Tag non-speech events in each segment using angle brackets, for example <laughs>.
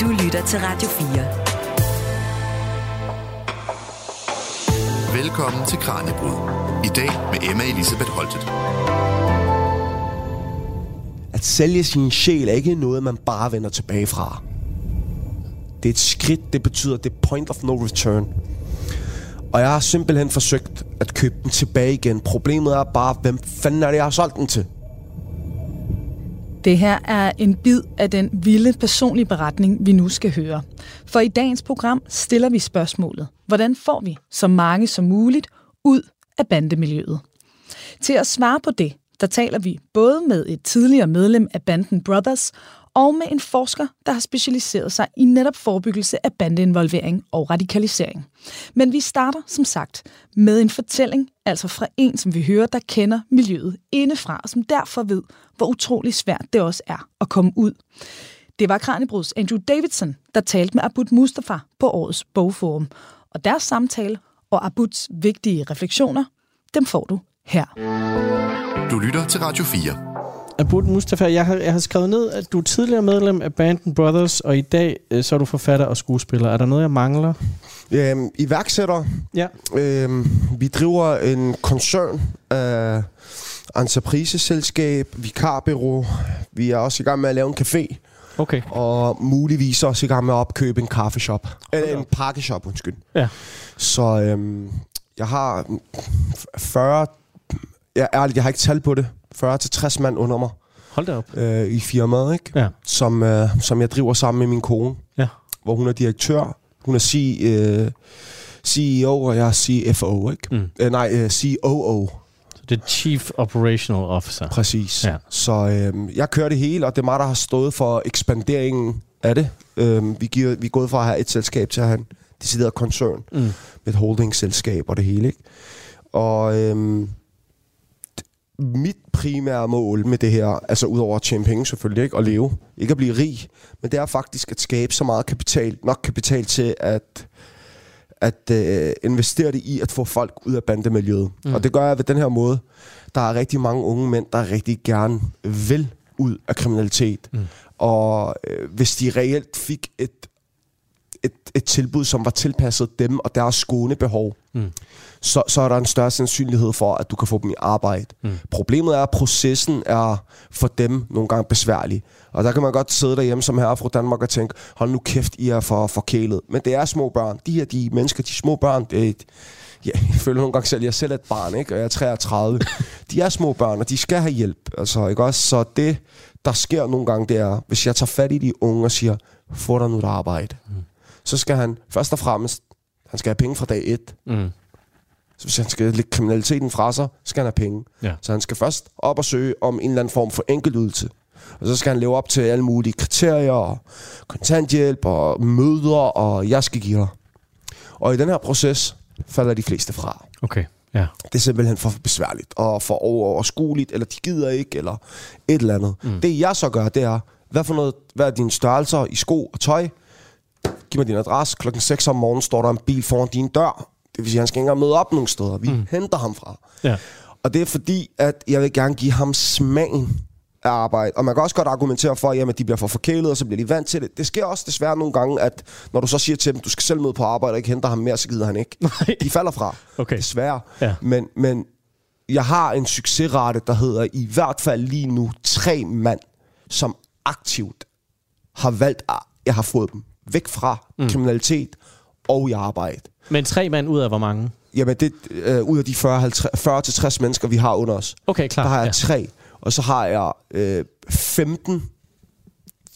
Du lytter til Radio 4. Velkommen til Kranjebrud. I dag med Emma Elisabeth Holtet. At sælge sin sjæl er ikke noget, man bare vender tilbage fra. Det er et skridt, det betyder, det er point of no return. Og jeg har simpelthen forsøgt at købe den tilbage igen. Problemet er bare, hvem fanden er det, jeg har solgt den til? Det her er en bid af den vilde personlige beretning, vi nu skal høre. For i dagens program stiller vi spørgsmålet, hvordan får vi så mange som muligt ud af bandemiljøet? Til at svare på det, der taler vi både med et tidligere medlem af banden Brothers og med en forsker, der har specialiseret sig i netop forebyggelse af bandeinvolvering og radikalisering. Men vi starter som sagt med en fortælling, altså fra en, som vi hører, der kender miljøet indefra, og som derfor ved, hvor utrolig svært det også er at komme ud. Det var Kranibruds Andrew Davidson, der talte med Abud Mustafa på årets bogforum. Og deres samtale og Abuds vigtige refleksioner, dem får du her. Du lytter til Radio 4. Abud Mustafa, jeg har, jeg har skrevet ned, at du er tidligere medlem af Banden Brothers, og i dag øh, så er du forfatter og skuespiller. Er der noget, jeg mangler? Øhm, iværksætter. Ja. Øhm, vi driver en koncern af entrepriseselskab, vikarbyrå. Vi er også i gang med at lave en café. Okay. Og muligvis også i gang med at opkøbe en kaffeshop. Eller da en op. pakkeshop, undskyld. Ja. Så øhm, jeg har 40... Jeg, ærligt, jeg har ikke tal på det. 40-60 mand under mig Hold da op. øh, i firmaet, ikke? Ja. Som, øh, som jeg driver sammen med min kone. Ja. Hvor hun er direktør. Hun er C, øh, CEO, og jeg er CFO, ikke? Mm. Øh, nej, øh, COO. Så det er Chief Operational Officer. Præcis. Ja. Så øh, jeg kører det hele, og det er mig, der har stået for ekspanderingen af det. Øh, vi, giver, vi er gået fra at have et selskab til at have en decideret koncern Mm. med et holdingselskab og det hele. Ikke? Og d- mit primære mål med det her, altså udover at tjene penge selvfølgelig, ikke? og leve, ikke at blive rig, men det er faktisk at skabe så meget kapital, nok kapital til at at øh, investere det i at få folk ud af bandemiljøet. Mm. Og det gør jeg ved den her måde. Der er rigtig mange unge mænd, der rigtig gerne vil ud af kriminalitet. Mm. Og øh, hvis de reelt fik et, et, et tilbud, som var tilpasset dem og deres skånebehov, Mm. Så, så er der en større sandsynlighed for, at du kan få dem i arbejde. Mm. Problemet er, at processen er for dem nogle gange besværlig. Og der kan man godt sidde derhjemme som herre fra Danmark og tænke, hold nu kæft, I er for forkælet. Men det er små børn. De her de mennesker, de små børn, det er et, ja, <laughs> jeg føler nogle gange selv, jeg er selv et barn, ikke? og jeg er 33. <laughs> de er små børn, og de skal have hjælp. Altså, ikke også? Så det, der sker nogle gange, det er, hvis jeg tager fat i de unge og siger, få dig nu et arbejde. Mm. Så skal han først og fremmest, han skal have penge fra dag et. Mm. Så hvis han skal lægge kriminaliteten fra sig, skal han have penge. Ja. Så han skal først op og søge om en eller anden form for enkeltydelse. Og så skal han leve op til alle mulige kriterier, og kontanthjælp og møder, og jeg skal give dig. Og i den her proces falder de fleste fra. Okay. Ja. Det er simpelthen for besværligt og for overskueligt, eller de gider ikke, eller et eller andet. Mm. Det jeg så gør, det er, hvad, for noget, hvad er dine størrelser i sko og tøj? Giv mig din adresse. Klokken 6 om morgenen står der en bil foran din dør. Det vil sige, at han skal ikke engang møde op nogen steder. Vi mm. henter ham fra. Ja. Og det er fordi, at jeg vil gerne give ham smagen af arbejde. Og man kan også godt argumentere for, at de bliver for forkælet, og så bliver de vant til det. Det sker også desværre nogle gange, at når du så siger til dem, du skal selv møde på arbejde og ikke henter ham mere, så gider han ikke. <laughs> Nej. De falder fra. Okay. Desværre. Ja. Men, men jeg har en succesrate, der hedder i hvert fald lige nu tre mand, som aktivt har valgt, at jeg har fået dem væk fra mm. kriminalitet og i arbejde. Men tre mand ud af hvor mange? Jamen, det øh, ud af de 40-60 mennesker, vi har under os, Okay, klar. der har jeg ja. tre. Og så har jeg øh, 15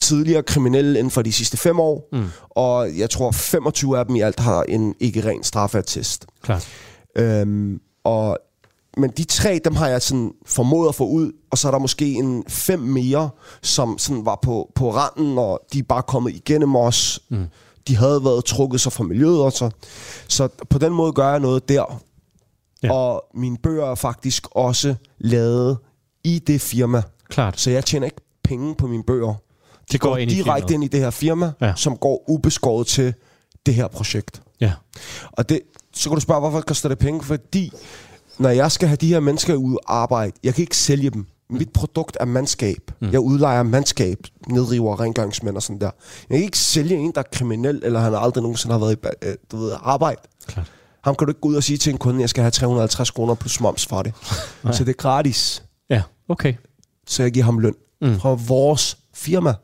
tidligere kriminelle inden for de sidste fem år. Mm. Og jeg tror, 25 af dem i alt har en ikke ren straffeattest. Klar. Øhm, og, men de tre, dem har jeg sådan formået at få ud, og så er der måske en fem mere, som sådan var på, på randen, og de er bare kommet igennem os. Mm. De havde været trukket sig fra miljøet, og så, på den måde gør jeg noget der. Ja. Og mine bøger er faktisk også lavet i det firma. Klart. Så jeg tjener ikke penge på mine bøger. De Det går går ind i direkte firmaet. ind i det her firma, ja. som går ubeskåret til det her projekt. Ja. Og det, så kan du spørge, hvorfor koster det penge? Fordi når jeg skal have de her mennesker ud og arbejde, jeg kan ikke sælge dem. Mit produkt er mandskab. Mm. Jeg udlejer mandskab, nedriver rengøringsmænd og sådan der. Jeg kan ikke sælge en, der er kriminel, eller han aldrig nogensinde har været i øh, du ved, arbejde. Klart. Ham kan du ikke gå ud og sige til en kunde, at jeg skal have 350 kroner plus moms for det. <laughs> så det er gratis. Ja, okay. Så jeg giver ham løn Mm. fra vores firma.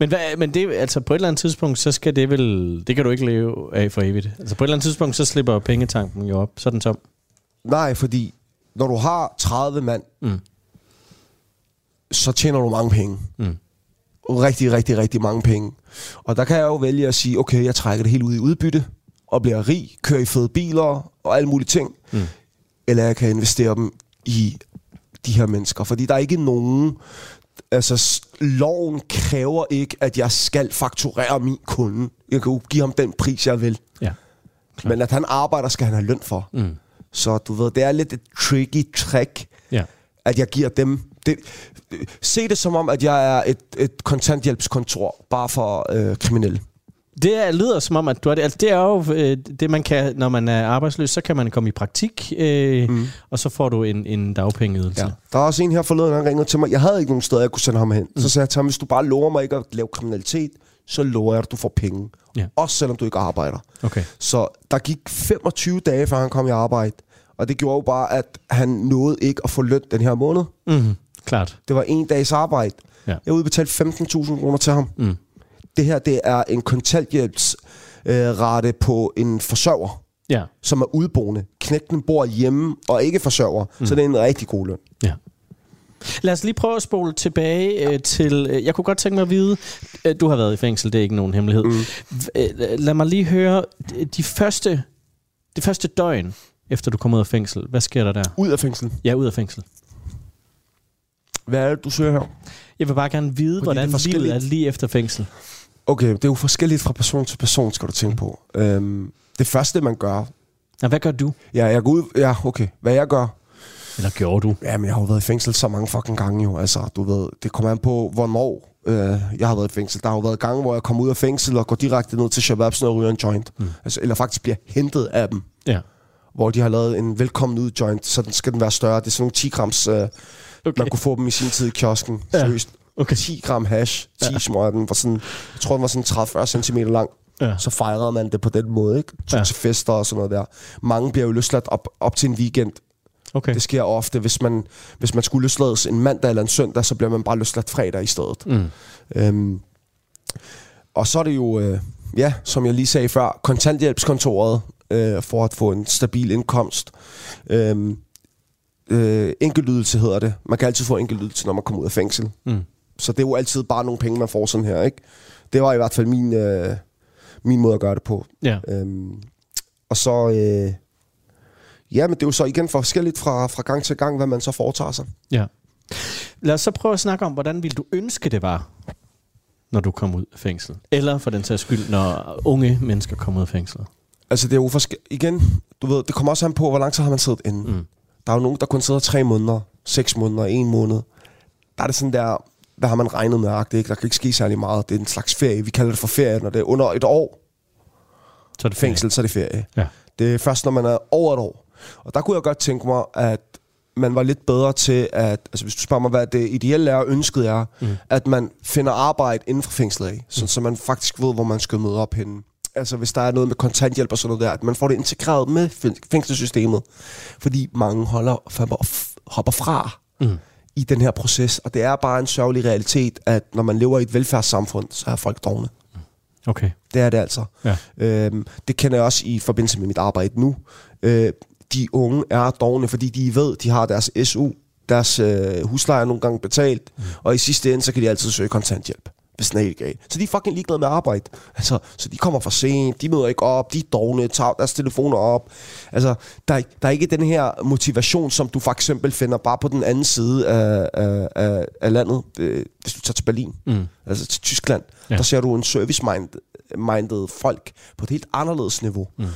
Men, hvad, men det, altså på et eller andet tidspunkt, så skal det vel... Det kan du ikke leve af for evigt. Altså på et eller andet tidspunkt, så slipper pengetanken jo op. Så er den tom. Nej, fordi når du har 30 mand, Mm. Så tjener du mange penge. Mm. Rigtig, rigtig, rigtig mange penge. Og der kan jeg jo vælge at sige, okay, jeg trækker det helt ud i udbytte, og bliver rig, kører i fede biler og alle mulige ting. Mm. Eller jeg kan investere dem i de her mennesker. Fordi der er ikke nogen... Altså, loven kræver ikke, at jeg skal fakturere min kunde. Jeg kan jo give ham den pris, jeg vil. Ja. Klar. Men at han arbejder, skal han have løn for. Mm. Så du ved, det er lidt et tricky trick, Ja. at jeg giver dem... Det, se det som om, at jeg er et, et kontanthjælpskontor, bare for øh, kriminelle. Det er, lyder som om, at du er det. Altså, det er jo øh, det, man kan, når man er arbejdsløs, så kan man komme i praktik, øh, mm. og så får du en, en dagpengeydelse. Ja. Der er også en her forleden, der ringede til mig. Jeg havde ikke nogen steder, jeg kunne sende ham hen. Mm. Så sagde jeg til ham, hvis du bare lover mig ikke at lave kriminalitet, så lover jeg, at du får penge. Ja. Også selvom du ikke arbejder. Okay. Så der gik 25 dage, før han kom i arbejde. Og det gjorde jo bare, at han nåede ikke at få løn den her måned. Mm. Klart. Det var en dags arbejde. Ja. Jeg udbetalte 15.000 kroner til ham. Mm. Det her, det er en kontanthjælpsrate øh, på en forsørger, Ja. som er udboende. Knægten bor hjemme og ikke forsørger. Mm. Så det er en rigtig god løn. Ja. Lad os lige prøve at spole tilbage øh, til... Øh, jeg kunne godt tænke mig at vide... Øh, du har været i fængsel, det er ikke nogen hemmelighed. Mm. Øh, lad mig lige høre de- de første, det første døgn, efter du kom ud af fængsel. Hvad sker der der? Ud af fængsel. Ja, ud af fængsel. Hvad er det, du søger her? Jeg vil bare gerne vide, Fordi hvordan det er livet er lige efter fængsel. Okay, det er jo forskelligt fra person til person, skal du tænke på. Øhm, det første, man gør... Ja, hvad gør du? Ja, jeg går ud... Ja, okay. Hvad jeg gør... Eller gjorde du? Jamen, jeg har jo været i fængsel så mange fucking gange jo. Altså, du ved, det kommer an på, hvornår øh, jeg har været i fængsel. Der har jo været gange, hvor jeg kommer ud af fængsel og går direkte ned til Shababs og ryger en joint. Mm. Altså, eller faktisk bliver hentet af dem. Ja. Hvor de har lavet en velkommen ud joint, så den skal den være større. Det er sådan nogle 10 grams... Øh, Okay. Man kunne få dem i sin tid i kiosken. Ja. Seriøst. Okay. 10 gram hash, 10 ja. smøger. Den var sådan, jeg tror, den var sådan 30-40 cm lang. Ja. Så fejrede man det på den måde, ikke? Tog ja. til fester og sådan noget der. Mange bliver jo løsladt op, op til en weekend. Okay. Det sker ofte, hvis man, hvis man skulle løslades en mandag eller en søndag, så bliver man bare løsladt fredag i stedet. Mm. Øhm, og så er det jo, øh, ja, som jeg lige sagde før, kontanthjælpskontoret øh, for at få en stabil indkomst. Øhm, øh, enkeltydelse hedder det. Man kan altid få enkeltydelse, når man kommer ud af fængsel. Mm. Så det er jo altid bare nogle penge, man får sådan her, ikke? Det var i hvert fald min, øh, min måde at gøre det på. Ja. Øhm, og så... Øh, ja, men det er jo så igen forskelligt fra, fra gang til gang, hvad man så foretager sig. Ja. Lad os så prøve at snakke om, hvordan ville du ønske, det var, når du kom ud af fængsel? Eller for den sags skyld, når unge mennesker kommer ud af fængslet. Altså, det er jo forske- igen, du ved, det kommer også an på, hvor lang tid har man siddet inde. Mm. Der er jo nogen, der kun sidder tre måneder, seks måneder, en måned. Der er det sådan der, hvad har man regnet med, agtigt, ikke? Der kan ikke ske særlig meget. Det er en slags ferie. Vi kalder det for ferie, når det er under et år Så er det fængsel, så er det ferie. Ja. Det er først, når man er over et år. Og der kunne jeg godt tænke mig, at man var lidt bedre til at, altså hvis du spørger mig, hvad det ideelle er og ønsket er, mm. at man finder arbejde inden for fængslet af, så, mm. så man faktisk ved, hvor man skal møde op henne. Altså hvis der er noget med kontanthjælp og sådan noget der, at man får det integreret med fæ- fængselssystemet. Fordi mange holder, hopper, hopper fra Mm. i den her proces, og det er bare en sørgelig realitet, at når man lever i et velfærdssamfund, så er folk dogne. Okay. Det er det altså. Ja. Øhm, det kender jeg også i forbindelse med mit arbejde nu. Øh, de unge er dogne, fordi de ved, de har deres SU, deres øh, husleje nogle gange betalt, mm. og i sidste ende, så kan de altid søge kontanthjælp, hvis den er helt galt. Så de er fucking ligeglade med arbejde. Altså, så de kommer for sent, de møder ikke op, de er dogne, tager deres telefoner op. Altså, der, er- der er ikke den her motivation, som du for eksempel finder bare på den anden side af, af, af, landet, hvis du tager til Berlin, Mm. altså til Tyskland. Ja. Der ser du en service-minded folk på et helt anderledes niveau. Mm.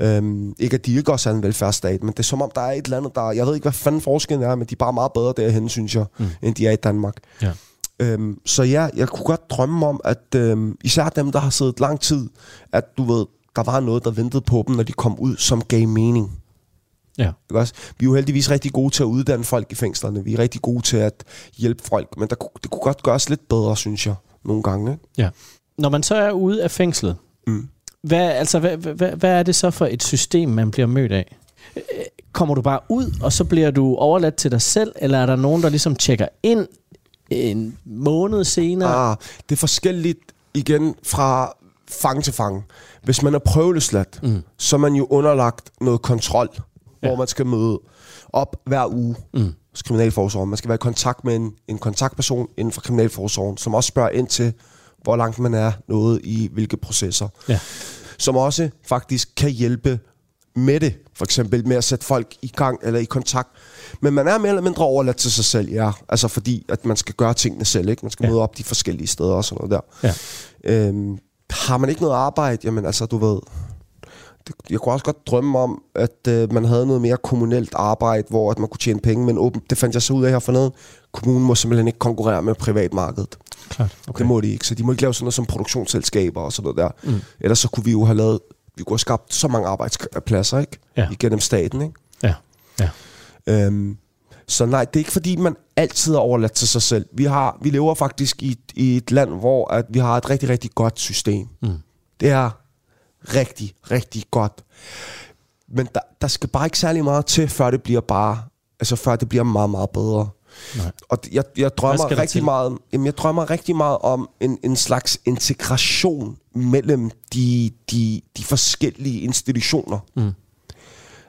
Øhm, ikke at de ikke også er en velfærdsstat, men det er som om, der er et eller andet, der... Jeg ved ikke, hvad fanden forskellen er, men de er bare meget bedre derhen, synes jeg, mm. end de er i Danmark. Ja. Øhm, så ja, jeg kunne godt drømme om, at øhm, især dem, der har siddet lang tid, at du ved, der var noget, der ventede på dem, når de kom ud, som gav mening. Ja. Ikke også? Vi er jo heldigvis rigtig gode til at uddanne folk i fængslerne. Vi er rigtig gode til at hjælpe folk, men der, kunne- det kunne godt gøres lidt bedre, synes jeg, nogle gange. Ikke? Ja. Når man så er ude af fængslet, Mm. hvad, altså, hvad, hvad, hvad er det så for et system, man bliver mødt af? Kommer du bare ud, og så bliver du overladt til dig selv, eller er der nogen, der ligesom tjekker ind en måned senere? Ah, det er forskelligt igen fra fang til fang. Hvis man er prøveløsladt, mm. så er man jo underlagt noget kontrol, ja. hvor man skal møde op hver uge mm. hos Kriminalforsorgen. Man skal være i kontakt med en, en kontaktperson inden for Kriminalforsorgen, som også spørger ind til, hvor langt man er nået i hvilke processer. Ja. Som også faktisk kan hjælpe med det. For eksempel med at sætte folk i gang eller i kontakt. Men man er mere eller mindre overladt til sig selv, ja. Altså fordi, at man skal gøre tingene selv, ikke? Man skal Ja. møde op de forskellige steder og sådan noget der. Ja. Øhm, har man ikke noget arbejde, jamen altså, du ved... Det, jeg kunne også godt drømme om, at øh, man havde noget mere kommunalt arbejde, hvor at man kunne tjene penge, men åben, det fandt jeg så ud af her forneden. Kommunen må simpelthen ikke konkurrere med privatmarkedet. Klart. Okay. Det må de ikke, så de må ikke lave sådan noget som produktionsselskaber og sådan noget der. Mm. Ellers så kunne vi jo have lavet, vi kunne have skabt så mange arbejdspladser, ikke? Ja. Igennem staten, ikke? Ja. ja. Øhm, så nej, det er ikke fordi, man altid er overladt til sig selv. Vi, har, vi lever faktisk i, et- i et land, hvor at vi har et rigtig, rigtig godt system. Mm. Det er rigtig, rigtig godt. Men der, der skal bare ikke særlig meget til, før det bliver bare, altså før det bliver meget, meget bedre. Nej. Og jeg, jeg drømmer rigtig meget, jamen jeg drømmer rigtig meget om en, en slags integration mellem de, de, de forskellige institutioner. Mm.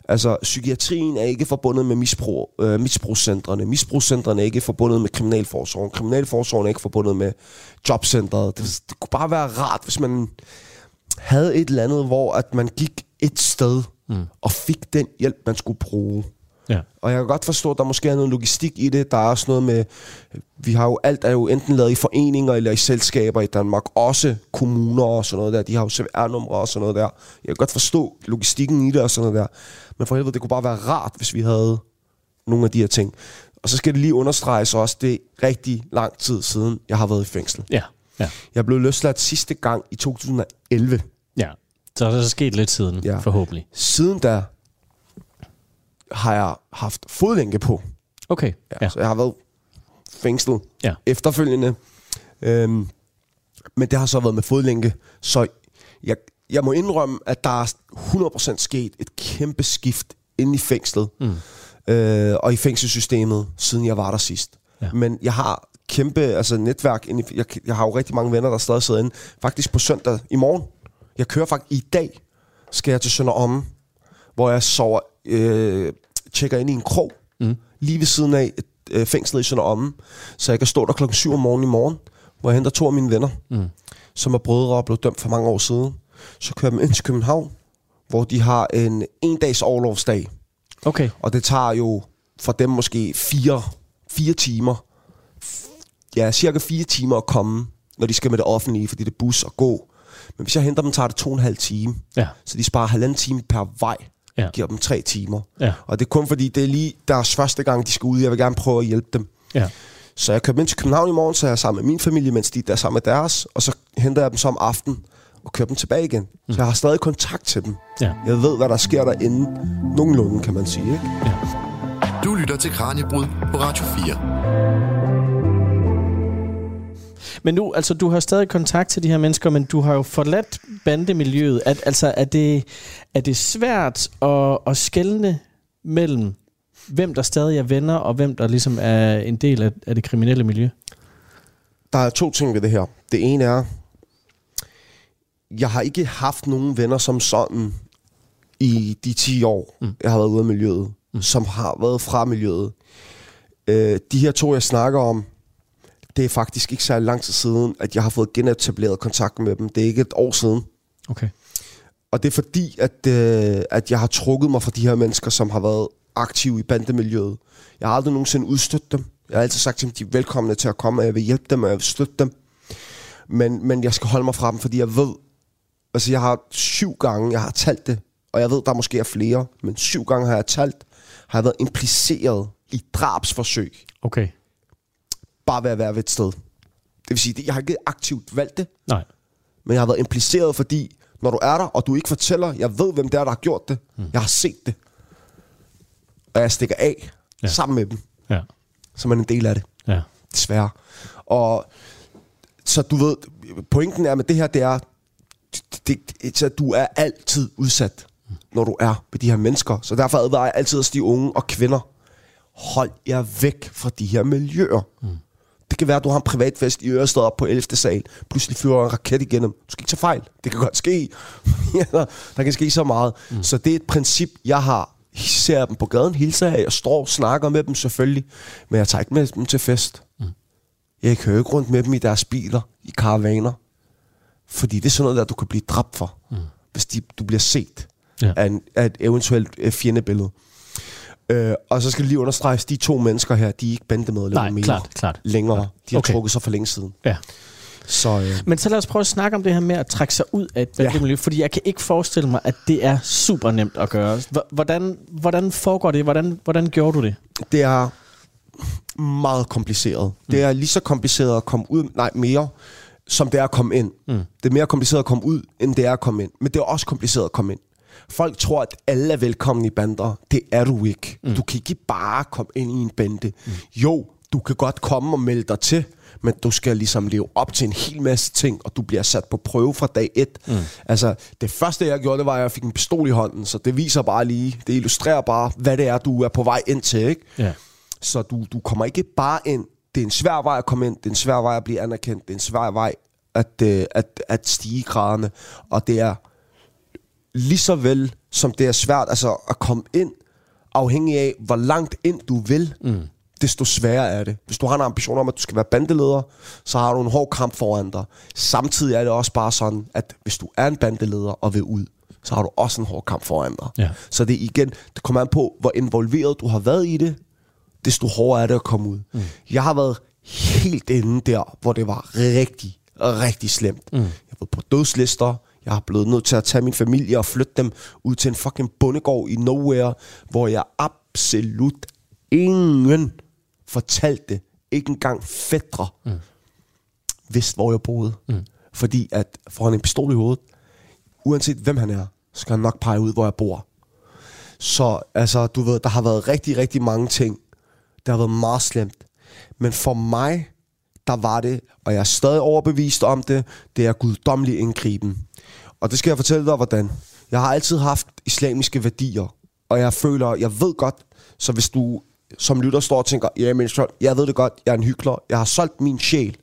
Altså, psykiatrien er ikke forbundet med misbrug, øh, misbrugscentrene. Misbrugscentrene er ikke forbundet med kriminalforsorgen. Kriminalforsorgen er ikke forbundet med jobcentret. Det, det kunne bare være rart, hvis man havde et eller andet, hvor at man gik et sted mm. og fik den hjælp, man skulle bruge. Ja. Og jeg kan godt forstå, at der måske er noget logistik i det. Der er også noget med, vi har jo alt er jo enten lavet i foreninger eller i selskaber i Danmark. Også kommuner og sådan noget der. De har jo CVR-numre og sådan noget der. Jeg kan godt forstå logistikken i det og sådan noget der. Men for helvede, det kunne bare være rart, hvis vi havde nogle af de her ting. Og så skal det lige understreges også, det er rigtig lang tid siden, jeg har været i fængsel. Ja. Ja. Jeg blev løsladt sidste gang i 2011. ja. Så er der så sket lidt siden, ja. Forhåbentlig. Siden da har jeg haft fodlænke på. Okay. Ja. Ja. Så jeg har været fængslet Ja. efterfølgende. Øhm, men det har så været med fodlænke. Så jeg, jeg må indrømme, at der er 100% sket et kæmpe skift inde i fængslet. Mm. Øh, og i fængselssystemet, siden jeg var der sidst. Ja. Men jeg har kæmpe altså netværk. Inde i, jeg, jeg har jo rigtig mange venner, der stadig sidder inde. Faktisk på søndag i morgen. Jeg kører faktisk i dag, skal jeg til Sønder Omme, hvor jeg sover, øh, tjekker ind i en krog, mm. lige ved siden af øh, fængslet i Sønder Omme, så jeg kan stå der klokken 7 om morgenen i morgen, hvor jeg henter to af mine venner, mm. som er brødre og blev dømt for mange år siden. Så kører jeg dem ind til København, hvor de har en en dags overlovsdag, Okay. og det tager jo for dem måske fire, fire timer, ja, cirka fire timer at komme, når de skal med det offentlige, fordi det er bus og gå. Men hvis jeg henter dem, tager det to og en halv time. Ja. Så de sparer halvanden time per vej. Ja. Giver dem tre timer. Ja. Og det er kun fordi, det er lige deres første gang, de skal ud. Jeg vil gerne prøve at hjælpe dem. Ja. Så jeg kører dem ind til København i morgen, så er jeg sammen med min familie, mens de er der sammen med deres. Og så henter jeg dem så om aftenen og kører dem tilbage igen. Mm. Så jeg har stadig kontakt til dem. Ja. Jeg ved, hvad der sker derinde. Nogenlunde, kan man sige. Ikke? Du lytter til Kranjebrud på Radio 4. Men nu, altså, du har stadig kontakt til de her mennesker, men du har jo forladt bandemiljøet. At, altså, er det, er det svært at, at skelne mellem, hvem der stadig er venner, og hvem der ligesom er en del af, af det kriminelle miljø? Der er to ting ved det her. Det ene er, jeg har ikke haft nogen venner som sådan i de 10 år, mm. jeg har været ude af miljøet, mm. som har været fra miljøet. Øh, de her to, jeg snakker om, det er faktisk ikke særlig lang tid siden, at jeg har fået genetableret kontakt med dem. Det er ikke et år siden. Okay. Og det er fordi, at, øh, at jeg har trukket mig fra de her mennesker, som har været aktive i bandemiljøet. Jeg har aldrig nogensinde udstødt dem. Jeg har altid sagt til dem, de er velkomne til at komme, og jeg vil hjælpe dem, og jeg vil støtte dem. Men, men jeg skal holde mig fra dem, fordi jeg ved, altså jeg har syv gange, jeg har talt det, og jeg ved, der måske er flere, men syv gange har jeg talt, har jeg været impliceret i drabsforsøg, Okay. Bare ved at være ved et sted. Det vil sige, jeg har ikke aktivt valgt det, Nej. men jeg har været impliceret, fordi når du er der, og du ikke fortæller, jeg ved, hvem det er, der har gjort det. Mm. Jeg har set det. og jeg stikker af Ja. sammen med dem, Ja. så er man en del af det. Ja. Desværre. Og så du ved, pointen er med det her, det er, det, det, så du er altid udsat, når du er ved de her mennesker. Så derfor advarer jeg altid også de unge og kvinder, hold jer væk fra de her miljøer. Mm. Det kan være, at du har en privatfest i Ørested op på 11. sal. Pludselig flyver en raket igennem. Du skal ikke tage fejl. Det kan godt ske. <laughs> Ja, der kan ske så meget. Mm. Så det er et princip, jeg har. Ser dem på gaden, hilser af. Jeg står og snakker med dem selvfølgelig. Men jeg tager ikke med dem til fest. Mm. Jeg kører ikke rundt med dem i deres biler, i karavaner. Fordi det er sådan noget, der du kan blive dræbt for. Mm. Hvis de, du bliver set Ja. af, en, af et eventuelt øh, fjendebillede. Øh, og så skal lige understreges, de to mennesker her, de er ikke bandemedlemmer mere klart, klart. længere. Klart. De har Okay. trukket sig for længe siden. ja. Så øh, Men så lad os prøve at snakke om det her med at trække sig ud af et Ja. bandemiljø, fordi jeg kan ikke forestille mig, at det er super nemt at gøre. Hvordan, hvordan foregår det? Hvordan, hvordan gjorde du det? det er meget kompliceret. Mm. Det er lige så kompliceret at komme ud, nej mere, som det er at komme ind. Mm. Det er mere kompliceret at komme ud, end det er at komme ind. Men det er også kompliceret at komme ind. Folk tror, at alle er velkomne i bander. Det er du ikke. Mm. Du kan ikke bare komme ind i en bande. Mm. Jo, du kan godt komme og melde dig til, men du skal ligesom leve op til en hel masse ting, og du bliver sat på prøve fra dag et. Mm. Altså, det første, jeg gjorde, det var, at jeg fik en pistol i hånden, så det viser bare lige, det illustrerer bare, hvad det er, du er på vej ind til, ikke? Ja. Så du, du kommer ikke bare ind. Det er en svær vej at komme ind. Det er en svær vej at blive anerkendt. Det er en svær vej at, øh, at, at stige graderne. Og det er lige så vel, som det er svært altså, at komme ind, afhængig af, hvor langt ind du vil, mm. desto sværere er det. Hvis du har en ambition om, at du skal være bandeleder, så har du en hård kamp foran dig. Samtidig er det også bare sådan, at hvis du er en bandeleder og vil ud, så har du også en hård kamp foran dig. Ja. Så det igen, det kommer an på, hvor involveret du har været i det, desto hårdere er det at komme ud. Mm. Jeg har været helt inde der, hvor det var rigtig, rigtig slemt. Mm. Jeg har været på dødslister. Jeg har blevet nødt til at tage min familie og flytte dem ud til en fucking bondegård i nowhere, hvor jeg absolut ingen fortalte, ikke engang fædre, mm. vidste, hvor jeg boede. Mm. Fordi at får han en pistol i hovedet, uanset hvem han er, så skal han nok pege ud, hvor jeg bor. Så altså, du ved, der har været rigtig, rigtig mange ting. Det har været meget slemt. Men for mig, der var det, og jeg er stadig overbevist om det, det er guddommelig indgriben. Og det skal jeg fortælle dig, hvordan. Jeg har altid haft islamiske værdier, og jeg føler, jeg ved godt, så hvis du som lytter står og tænker, ja, men så- jeg ved det godt, jeg er en hyggelig, jeg har solgt min sjæl,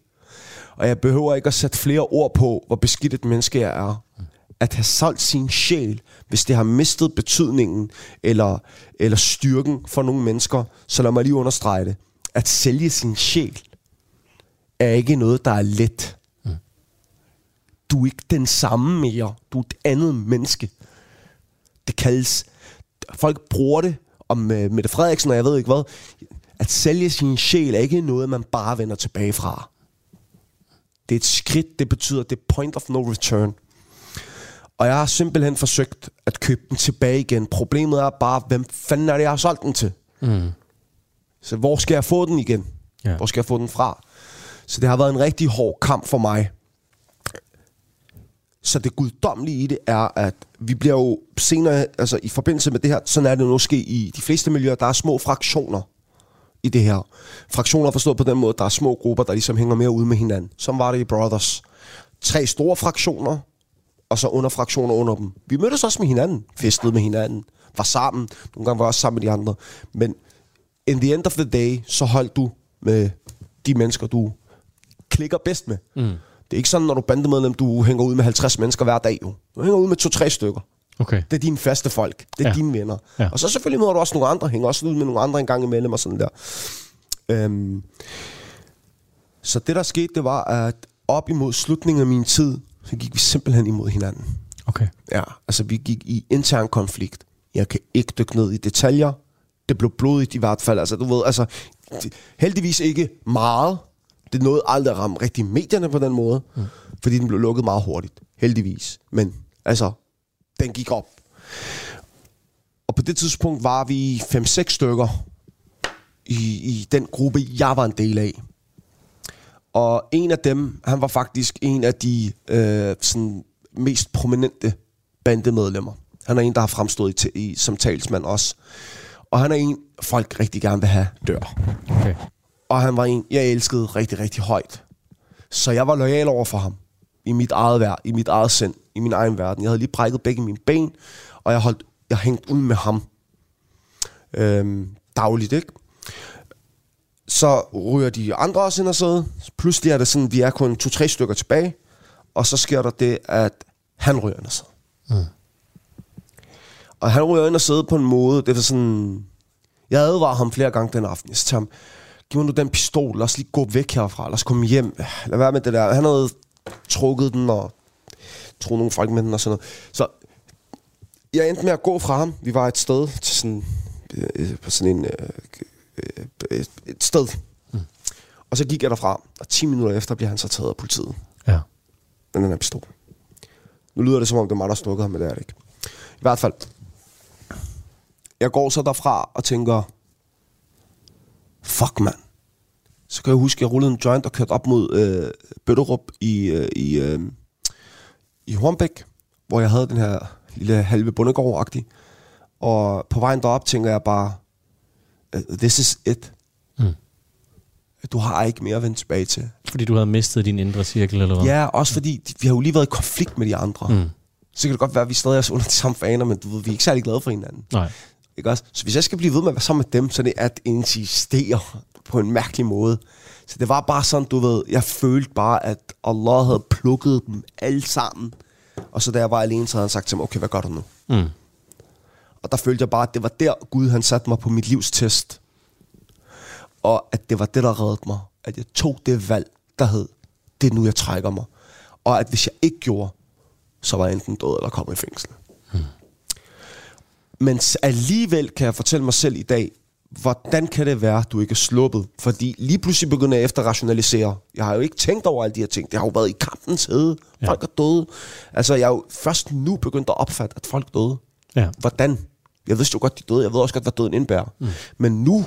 og jeg behøver ikke at sætte flere ord på, hvor beskidt et menneske jeg er. At have solgt sin sjæl, hvis det har mistet betydningen eller, eller styrken for nogle mennesker, så lad mig lige understrege det. At sælge sin sjæl er ikke noget, der er let. Du er ikke den samme mere. Du er et andet menneske. Det kaldes... Folk bruger det om uh, Mette Frederiksen, og jeg ved ikke hvad. At sælge sin sjæl er ikke noget, man bare vender tilbage fra. Det er et skridt, det betyder, det er point of no return. Og jeg har simpelthen forsøgt at købe den tilbage igen. Problemet er bare, hvem fanden er det, jeg har solgt den til? Mm. Så hvor skal jeg få den igen? Ja. Hvor skal jeg få den fra? Så det har været en rigtig hård kamp for mig. Så det guddommelige i det er, at vi bliver jo senere, altså i forbindelse med det her, sådan er det måske i de fleste miljøer, der er små fraktioner i det her. Fraktioner forstået på den måde, der er små grupper, der ligesom hænger mere ud med hinanden. Som var det i Brothers. Tre store fraktioner, og så underfraktioner under dem. Vi mødtes også med hinanden, festede med hinanden, var sammen. Nogle gange var jeg også sammen med de andre. Men in the end of the day, så holdt du med de mennesker, du klikker bedst med. Mm. Det er ikke sådan, når du er bandemedlem, du hænger ud med 50 mennesker hver dag. Jo. Du hænger ud med to-tre stykker. Okay. Det er dine faste folk. Det er Ja. dine venner. Ja. Og så selvfølgelig møder du også nogle andre. Hænger også ud med nogle andre en gang imellem og sådan der. Øhm. Så det, der skete, det var, at op imod slutningen af min tid, så gik vi simpelthen imod hinanden. Okay. Ja, altså vi gik i intern konflikt. Jeg kan ikke dykke ned i detaljer. Det blev blodigt i hvert fald. Altså, du ved, altså, heldigvis ikke meget. Det nåede aldrig at ramme rigtig medierne på den måde, mm. fordi den blev lukket meget hurtigt. Heldigvis. Men altså, den gik op. Og på det tidspunkt var vi 5-6 stykker i, i den gruppe, jeg var en del af. Og en af dem, han var faktisk en af de øh, sådan mest prominente bandemedlemmer. Han er en, der har fremstået i, i, som talsmand også. Og han er en, folk rigtig gerne vil have dør. Okay. Og han var en, jeg elskede rigtig, rigtig højt. Så jeg var lojal over for ham. I mit eget værd, i mit eget sind, i min egen verden. Jeg havde lige brækket begge mine ben, og jeg holdt, jeg hængt ud med ham. Øhm, dagligt, ikke? Så ryger de andre også ind og sidde. Pludselig er det sådan, vi er kun to-tre stykker tilbage. Og så sker der det, at han ryger ind og sidde. Mm. Og han ryger ind og sidde på en måde, det er sådan... Jeg advarer ham flere gange den aften. Jeg til ham, giv mig nu den pistol, lad os lige gå væk herfra, lad os komme hjem. Lad være med det der. Han havde trukket den og troede nogle folk med den og sådan noget. Så jeg endte med at gå fra ham. Vi var et sted til sådan, øh, på sådan en, øh, øh, et, sted. Mm. Og så gik jeg derfra, og 10 minutter efter bliver han så taget af politiet. Ja. med den her pistol. Nu lyder det som om, det er mig, der stukket ham, men det er det ikke. I hvert fald. Jeg går så derfra og tænker, fuck mand. Så kan jeg huske, at jeg rullede en joint og kørte op mod øh, Bøtterup i, øh, i, øh, i Hornbæk, hvor jeg havde den her lille halve bundegård-agtig. Og på vejen derop tænker jeg bare, øh, this is it. Mm. Du har ikke mere at vende tilbage til. Fordi du havde mistet din indre cirkel, eller hvad? Ja, også fordi vi har jo lige været i konflikt med de andre. Mm. Så kan det godt være, at vi stadig er under de samme faner, men du ved, vi er ikke særlig glade for hinanden. Nej. Ikke også? Så hvis jeg skal blive ved med at være sammen med dem, så er det at insistere på en mærkelig måde. Så det var bare sådan, du ved, jeg følte bare, at Allah havde plukket dem alle sammen. Og så da jeg var alene, så havde han sagt til mig, okay, hvad gør du nu? Mm. Og der følte jeg bare, at det var der, Gud han satte mig på mit livs test. Og at det var det, der reddede mig. At jeg tog det valg, der hed, det er nu, jeg trækker mig. Og at hvis jeg ikke gjorde, så var jeg enten død eller kommet i fængsel. Men alligevel kan jeg fortælle mig selv i dag, hvordan kan det være, at du ikke er sluppet? Fordi lige pludselig begynder jeg efter at rationalisere. Jeg har jo ikke tænkt over alle de her ting. Det har jo været i kampens hede. Ja. Folk er døde. Altså, jeg er jo først nu begyndt at opfatte, at folk døde. Ja. Hvordan? Jeg vidste jo godt, de døde. Jeg ved også godt, hvad døden indebærer. Mm. Men nu,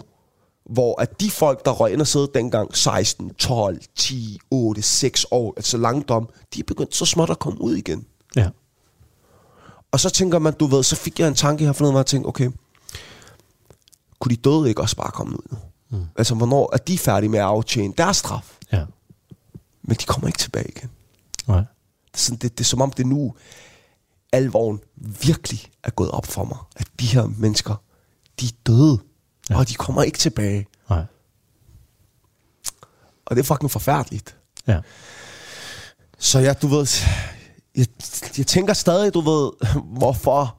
hvor at de folk, der røg ind og sidde dengang 16, 12, 10, 8, 6 år, altså langdom, de er begyndt så småt at komme ud igen. Ja. Og så tænker man, du ved, så fik jeg en tanke her forleden, hvor jeg tænkte, okay, kunne de døde ikke også bare komme ud nu? Mm. Altså, hvornår er de færdige med at aftjene deres straf? Ja. Men de kommer ikke tilbage igen. Nej. Det er, sådan, det, det er som om det nu, alvoren virkelig er gået op for mig, at de her mennesker, de er døde, ja. og de kommer ikke tilbage. Nej. Og det er fucking forfærdeligt. Ja. Så ja, du ved, jeg, jeg tænker stadig, du ved, <laughs> hvorfor,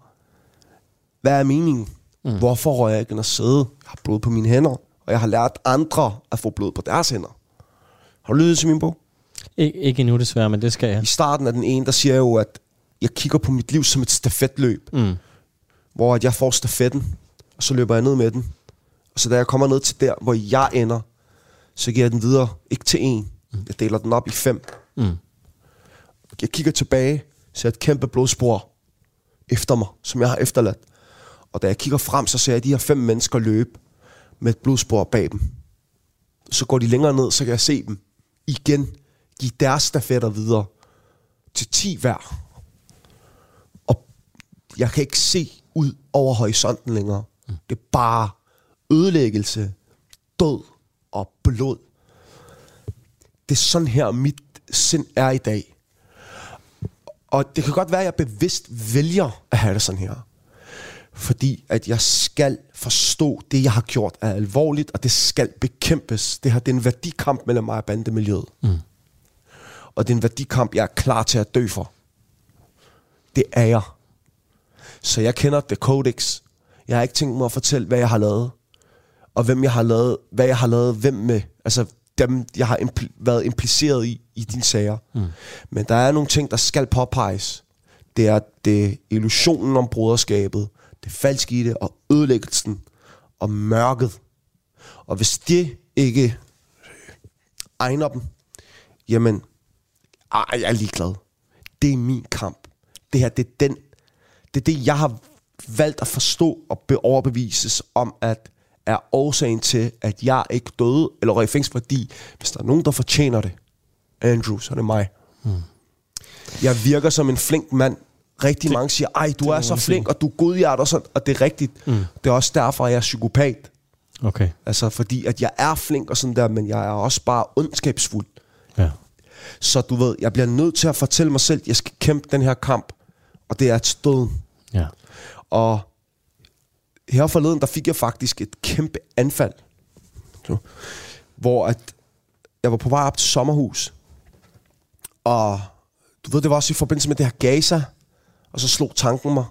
hvad er meningen? Mm. Hvorfor rører jeg ikke ind og sidde? Jeg har blod på mine hænder, og jeg har lært andre at få blod på deres hænder. Har du lyttet til min bog? Ik- ikke endnu desværre, men det skal jeg. I starten af den ene, der siger jo, at jeg kigger på mit liv som et stafetløb, Mm. hvor at jeg får stafetten, og så løber jeg ned med den. Og så da jeg kommer ned til der, hvor jeg ender, så giver jeg den videre, ikke til en. Jeg deler den op i fem. Mm. Jeg kigger tilbage, ser et kæmpe blodspor efter mig, som jeg har efterladt. Og da jeg kigger frem, så ser jeg de her fem mennesker løbe med et blodspor bag dem. Så går de længere ned, så kan jeg se dem igen give deres stafetter videre til 10 hver. Og jeg kan ikke se ud over horisonten længere. Det er bare ødelæggelse, død og blod. Det er sådan her, mit sind er i dag. Og det kan godt være, at jeg bevidst vælger at have det sådan her. Fordi at jeg skal forstå, det jeg har gjort er alvorligt, og det skal bekæmpes. Det her det er en værdikamp mellem mig og bandemiljøet. Mm. Og det er en værdikamp, jeg er klar til at dø for. Det er jeg. Så jeg kender det codex. Jeg har ikke tænkt mig at fortælle, hvad jeg har lavet. Og hvem jeg har lavet, hvad jeg har lavet hvem med. Altså dem, jeg har impl- været impliceret i, i dine sager. Mm. Men der er nogle ting, der skal påpeges. Det er det illusionen om broderskabet, det falske i det, og ødelæggelsen, og mørket. Og hvis det ikke egner dem, jamen, ej, jeg er ligeglad. Det er min kamp. Det her, det er den, det er det, jeg har valgt at forstå og be- overbevises om, at er årsagen til, at jeg ikke døde eller røg i fængsel, fordi hvis der er nogen, der fortjener det, Andrew, så er det mig. Mm. Jeg virker som en flink mand rigtig mange siger, ej, du er så flink, og du er godhjertet, og, sådan, og det er rigtigt. Mm. Det er også derfor, at jeg er psykopat. Okay. Altså, fordi at jeg er flink og sådan der, men jeg er også bare ondskabsfuld. Ja. Så du ved, jeg bliver nødt til at fortælle mig selv, at jeg skal kæmpe den her kamp, og det er et stød. Ja. Og her forleden, der fik jeg faktisk et kæmpe anfald. Så, hvor at jeg var på vej op til sommerhus. Og du ved, det var også i forbindelse med det her Gaza. Og så slog tanken mig.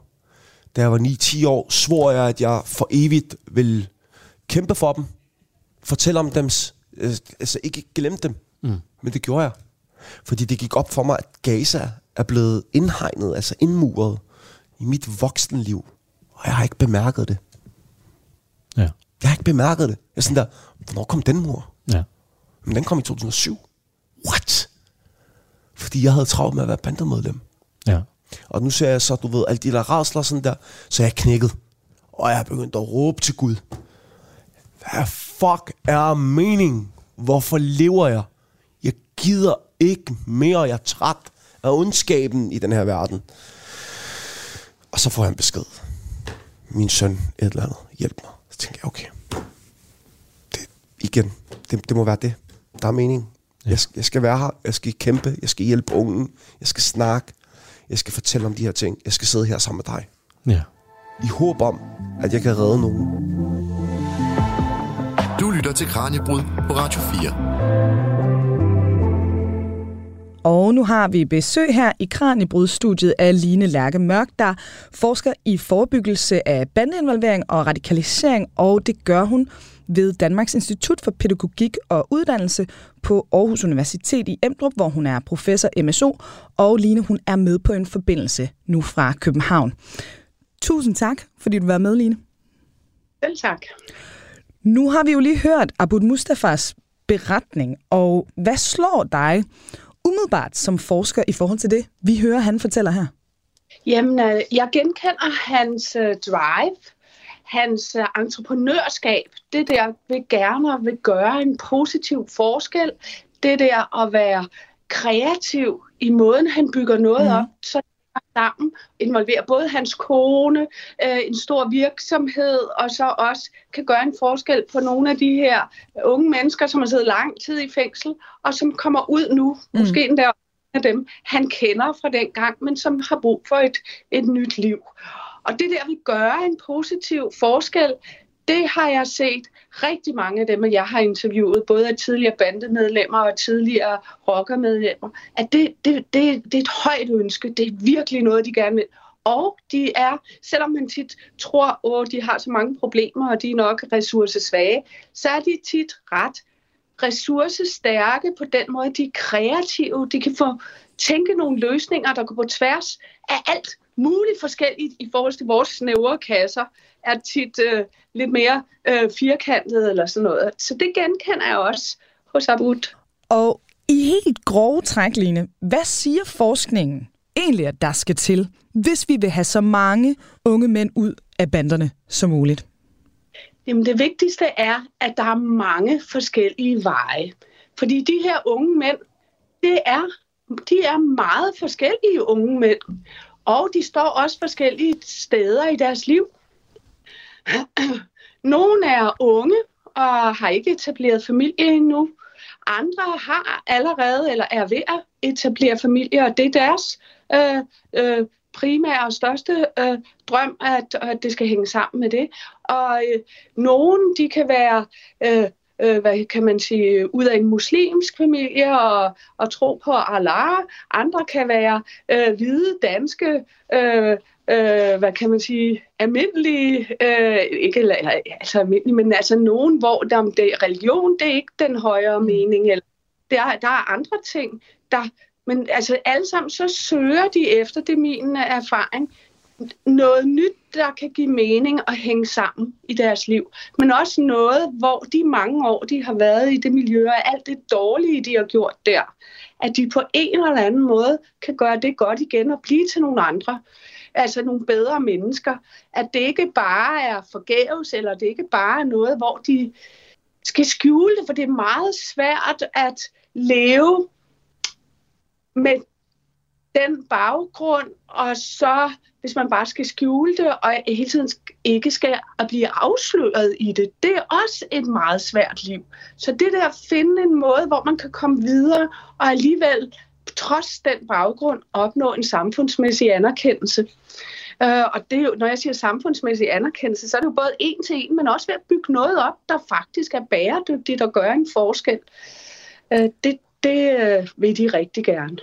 Da jeg var 9-10 år, svor jeg, at jeg for evigt ville kæmpe for dem. Fortælle om dem. øh, Altså ikke glemme dem. Mm. Men det gjorde jeg. Fordi det gik op for mig, at Gaza er blevet indhegnet, altså indmuret i mit voksenliv. Og jeg har ikke bemærket det. Ja. Jeg har ikke bemærket det. Jeg er sådan der, hvornår kom den mur? Ja. Men den kom i 2007. What? Fordi jeg havde travlt med at være bandemedlem. Ja. Og nu ser jeg så, du ved, alle de der rasler sådan der, så jeg er knækket. Og jeg er begyndt at råbe til Gud. Hvad fuck er meningen? Hvorfor lever jeg? Jeg gider ikke mere, jeg er træt af ondskaben i den her verden. Og så får jeg en besked. Min søn, et eller andet, hjælp mig. Så tænker jeg, okay. Det, igen, det, det må være det. Der er mening. Ja. Jeg, skal- jeg skal være her, jeg skal kæmpe, jeg skal hjælpe ungen, jeg skal snakke, jeg skal fortælle om de her ting, jeg skal sidde her sammen med dig. Ja. I håb om, at jeg kan redde nogen. Du lytter til Kranjebrud på Radio 4. Og nu har vi besøg her i Kranjebrudstudiet af Line Lærke Mørk, der forsker i forebyggelse af bandeinvolvering og radikalisering, og det gør hun ved Danmarks Institut for Pædagogik og Uddannelse på Aarhus Universitet i Emdrup, hvor hun er professor MSO, og Line hun er med på en forbindelse nu fra København. Tusind tak, fordi du var med, Line. Selv tak. Nu har vi jo lige hørt Abud Mustafas beretning, og hvad slår dig umiddelbart som forsker i forhold til det, vi hører, han fortæller her? Jamen, øh, jeg genkender hans øh, drive, hans øh, entreprenørskab, det der vil gerne vil gøre en positiv forskel, det der at være kreativ i måden, han bygger noget Mhm. op, så sammen involverer både hans kone, øh, en stor virksomhed, og så også kan gøre en forskel på nogle af de her unge mennesker, som har siddet lang tid i fængsel, og som kommer ud nu, mm. måske endda af dem, han kender fra den gang, men som har brug for et, et nyt liv. Og det der vil gøre en positiv forskel, det har jeg set rigtig mange af dem, jeg har interviewet, både af tidligere bandemedlemmer og tidligere rockermedlemmer, at det, det, det, det er et højt ønske. Det er virkelig noget, de gerne vil. Og de er, selvom man tit tror, at de har så mange problemer, og de er nok ressourcesvage, så er de tit ret ressourcestærke på den måde. De er kreative. De kan få tænke nogle løsninger, der går på tværs af alt muligt forskelligt i forhold til vores snævre kasser, er tit øh, lidt mere øh, firkantet eller sådan noget. Så det genkender jeg også hos Abud. Og i helt grove træk, Line, hvad siger forskningen egentlig, at der skal til, hvis vi vil have så mange unge mænd ud af banderne som muligt? Jamen det vigtigste er, at der er mange forskellige veje. Fordi de her unge mænd, det er, de er meget forskellige unge mænd. Og de står også forskellige steder i deres liv. <clears throat> Nogle er unge og har ikke etableret familie endnu. Andre har allerede eller er ved at etablere familie, og det er deres øh, øh, primære og største øh, drøm, at, at det skal hænge sammen med det. Og øh, nogen, de kan være, øh, øh, hvad kan man sige, ud af en muslimsk familie og, og tro på Allah. Andre kan være øh, hvide, danske, øh, øh, hvad kan man sige, almindelige, øh, ikke eller, altså almindelige, men altså nogen, hvor der, det, religion, det er ikke den højere mening, eller der, der er andre ting, der, men altså alle sammen, så søger de efter, det er min erfaring, noget nyt, der kan give mening og hænge sammen i deres liv. Men også noget, hvor de mange år, de har været i det miljø, og alt det dårlige, de har gjort der, at de på en eller anden måde kan gøre det godt igen og blive til nogle andre. Altså nogle bedre mennesker. At det ikke bare er forgæves, eller det ikke bare er noget, hvor de skal skjule det, for det er meget svært at leve med den baggrund, og så hvis man bare skal skjule det, og hele tiden ikke skal at blive afsløret i det, det er også et meget svært liv. Så det der at finde en måde, hvor man kan komme videre, og alligevel trods den baggrund opnå en samfundsmæssig anerkendelse. Øh, og det er jo, når jeg siger samfundsmæssig anerkendelse, så er det jo både en til en, men også ved at bygge noget op, der faktisk er bæredygtigt og gør en forskel. Øh, det det øh, vil de rigtig gerne.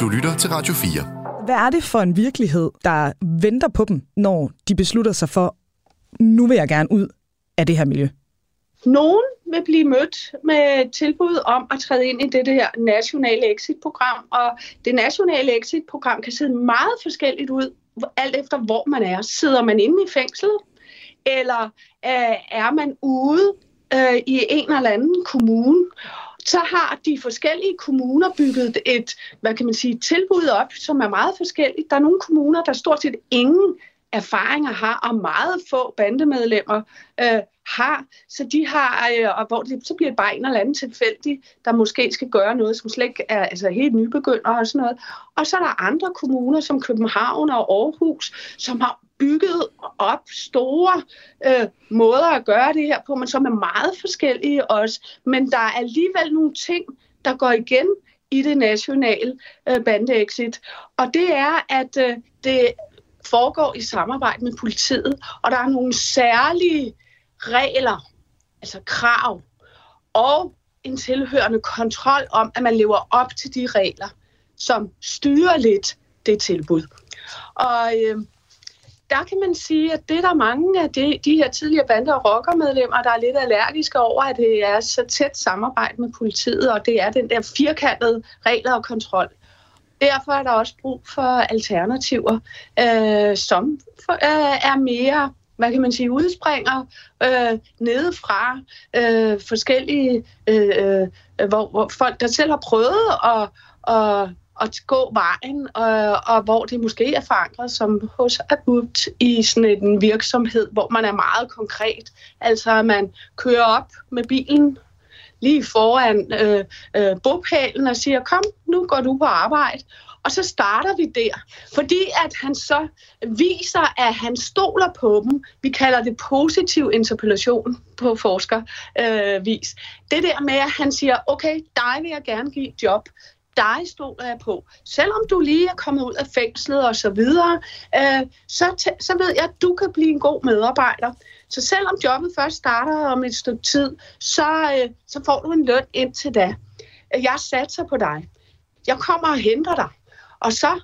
Du lytter til Radio 4. Hvad er det for en virkelighed, der venter på dem, når de beslutter sig for, nu vil jeg gerne ud af det her miljø? Nogen vil blive mødt med tilbud om at træde ind i det, her nationale exit-program, og det nationale exit-program kan se meget forskelligt ud, alt efter hvor man er. Sidder man inde i fængslet, eller øh, er man ude øh, i en eller anden kommune? Så har de forskellige kommuner bygget et, hvad kan man sige, tilbud op, som er meget forskelligt. Der er nogle kommuner, der stort set ingen erfaringer har, og meget få bandemedlemmer øh, har. Så de har, øh, og hvor det, så bliver det bare en eller anden tilfældig, der måske skal gøre noget, som slet ikke er altså helt nybegynder og sådan noget. Og så er der andre kommuner, som København og Aarhus, som har bygget op store øh, måder at gøre det her på, men som er meget forskellige også. Men der er alligevel nogle ting, der går igen i det nationale øh, bandeexit. Og det er, at øh, det foregår i samarbejde med politiet, og der er nogle særlige regler, altså krav, og en tilhørende kontrol om, at man lever op til de regler, som styrer lidt det tilbud. Og øh, der kan man sige, at det er der mange af de, de her tidligere bande- og rockermedlemmer, der er lidt allergiske over, at det er så tæt samarbejde med politiet, og det er den der firkantede regler og kontrol. Derfor er der også brug for alternativer, øh, som for, øh, er mere hvad kan man sige, udspringer øh, nedefra øh, forskellige, øh, øh, hvor, hvor folk, der selv har prøvet at, at at gå vejen, og, og hvor det måske er forankret som hos Abut i sådan en virksomhed, hvor man er meget konkret. Altså at man kører op med bilen lige foran øh, øh, bogpælen og siger, kom, nu går du på arbejde. Og så starter vi der, fordi at han så viser, at han stoler på dem. Vi kalder det positiv interpellation på forskervis. Øh, det der med, at han siger, okay, dig vil jeg gerne give job dig stoler jeg på. Selvom du lige er kommet ud af fængslet og så videre, øh, så, så ved jeg, at du kan blive en god medarbejder. Så selvom jobbet først starter om et stykke tid, så, øh, så får du en løn indtil da. Jeg satser på dig. Jeg kommer og henter dig. Og så,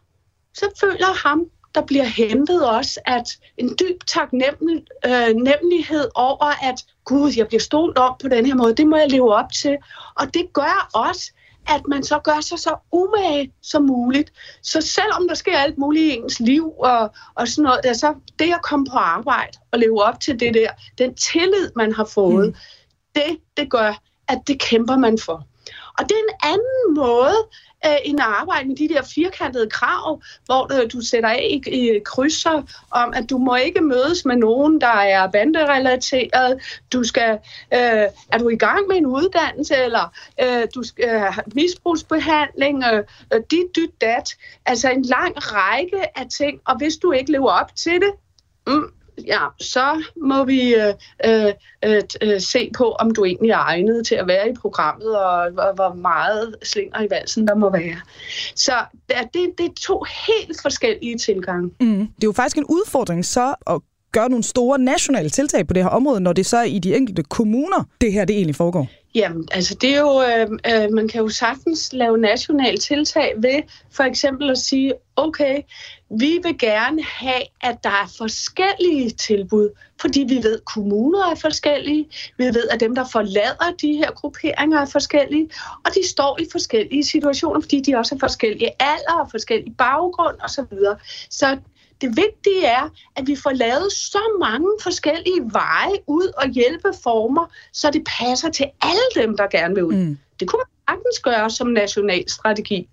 så føler ham, der bliver hentet også, at en dyb taknemmelighed øh, over, at Gud, jeg bliver stolt op på den her måde, det må jeg leve op til. Og det gør også, at man så gør sig så umage som muligt. Så selvom der sker alt muligt i ens liv og, og sådan noget, der, så det at komme på arbejde og leve op til det der, den tillid, man har fået, mm. det, det gør, at det kæmper man for. Og det er en anden måde øh, end at arbejde med de der firkantede krav, hvor øh, du sætter af i, i krydser om, at du må ikke mødes med nogen, der er banderelateret. Du skal, øh, er du i gang med en uddannelse, eller øh, du skal øh, misbrugsbehandling, øh, øh, dit, dit, dat. Altså en lang række af ting, og hvis du ikke lever op til det, mm, ja, så må vi øh, øh, øh, øh, se på, om du egentlig er egnet til at være i programmet, og hvor, hvor meget slinger i valsen der må være. Så det, det er to helt forskellige tilgange. Mm. Det er jo faktisk en udfordring så at gøre nogle store nationale tiltag på det her område, når det så er i de enkelte kommuner, det her det egentlig foregår? Jamen, altså det er jo, øh, øh, man kan jo sagtens lave nationale tiltag ved for eksempel at sige, okay, vi vil gerne have, at der er forskellige tilbud, fordi vi ved, at kommuner er forskellige, vi ved, at dem, der forlader de her grupperinger, er forskellige, og de står i forskellige situationer, fordi de også er forskellige alder og forskellige baggrund osv. Så det vigtige er, at vi får lavet så mange forskellige veje ud og hjælpeformer, så det passer til alle dem, der gerne vil ud. Mm. Det kunne man sagtens gøre som national strategi.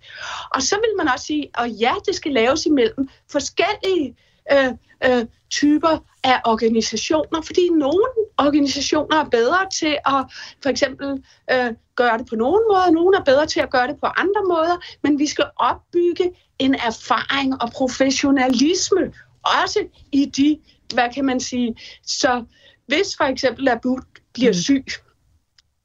Og så vil man også sige, at ja, det skal laves imellem forskellige øh, øh, typer af organisationer, fordi nogle organisationer er bedre til at for eksempel øh, gøre det på nogle måder, nogle er bedre til at gøre det på andre måder, men vi skal opbygge en erfaring og professionalisme, også i de, hvad kan man sige, så hvis for eksempel Abu bliver mm. syg,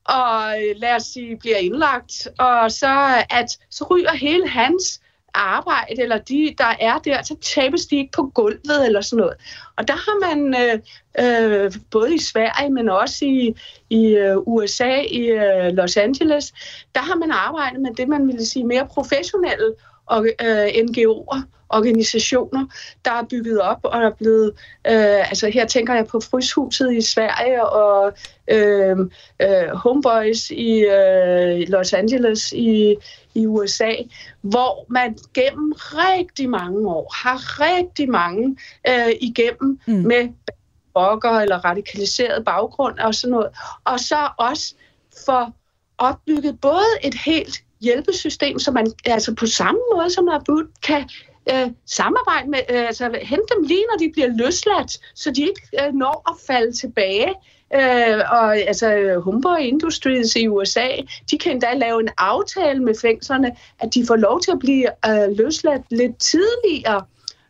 og øh, lad os sige, bliver indlagt, og så, at, så ryger hele hans arbejde, eller de, der er der, så tabes de ikke på gulvet eller sådan noget. Og der har man øh, øh, både i Sverige, men også i, i øh, USA, i øh, Los Angeles, der har man arbejdet med det, man ville sige mere professionelle og, øh, NGO'er, organisationer, der er bygget op og er blevet, øh, altså her tænker jeg på Fryshuset i Sverige og øh, øh, Homeboys i øh, Los Angeles i, i USA, hvor man gennem rigtig mange år har rigtig mange øh, igennem mm. med rocker eller radikaliseret baggrund og sådan noget, og så også for opbygget både et helt hjælpesystem, så man altså på samme måde som Abud kan øh, samarbejde med, øh, altså hente dem lige når de bliver løsladt, så de ikke øh, når at falde tilbage. Øh, og altså Humber Industries i USA, de kan endda lave en aftale med fængslerne, at de får lov til at blive øh, løsladt lidt tidligere,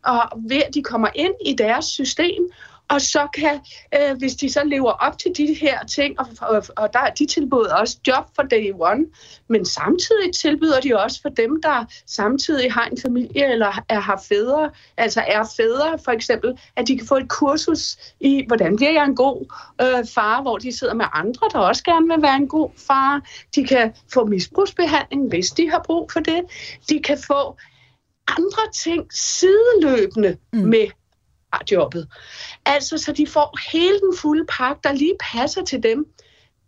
og ved at de kommer ind i deres system, og så kan, øh, hvis de så lever op til de her ting, og, og, og der, de tilbyder også job for day one, men samtidig tilbyder de også for dem, der samtidig har en familie eller er, har fædre, altså er fædre for eksempel, at de kan få et kursus i, hvordan bliver jeg en god øh, far, hvor de sidder med andre, der også gerne vil være en god far. De kan få misbrugsbehandling, hvis de har brug for det. De kan få andre ting sideløbende mm. med jobbet. Altså, så de får hele den fulde pakke, der lige passer til dem,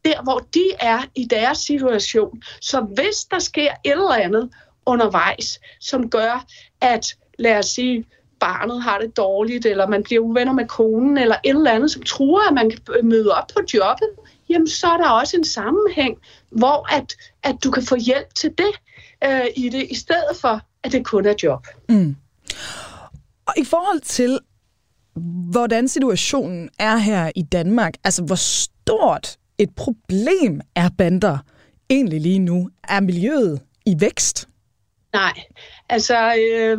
der hvor de er i deres situation. Så hvis der sker et eller andet undervejs, som gør, at, lad os sige, barnet har det dårligt, eller man bliver uvenner med konen, eller et eller andet, som tror, at man kan møde op på jobbet, jamen så er der også en sammenhæng, hvor at, at du kan få hjælp til det øh, i det, i stedet for, at det kun er job. Mm. Og i forhold til hvordan situationen er her i Danmark. Altså, hvor stort et problem er bander egentlig lige nu? Er miljøet i vækst? Nej, altså øh,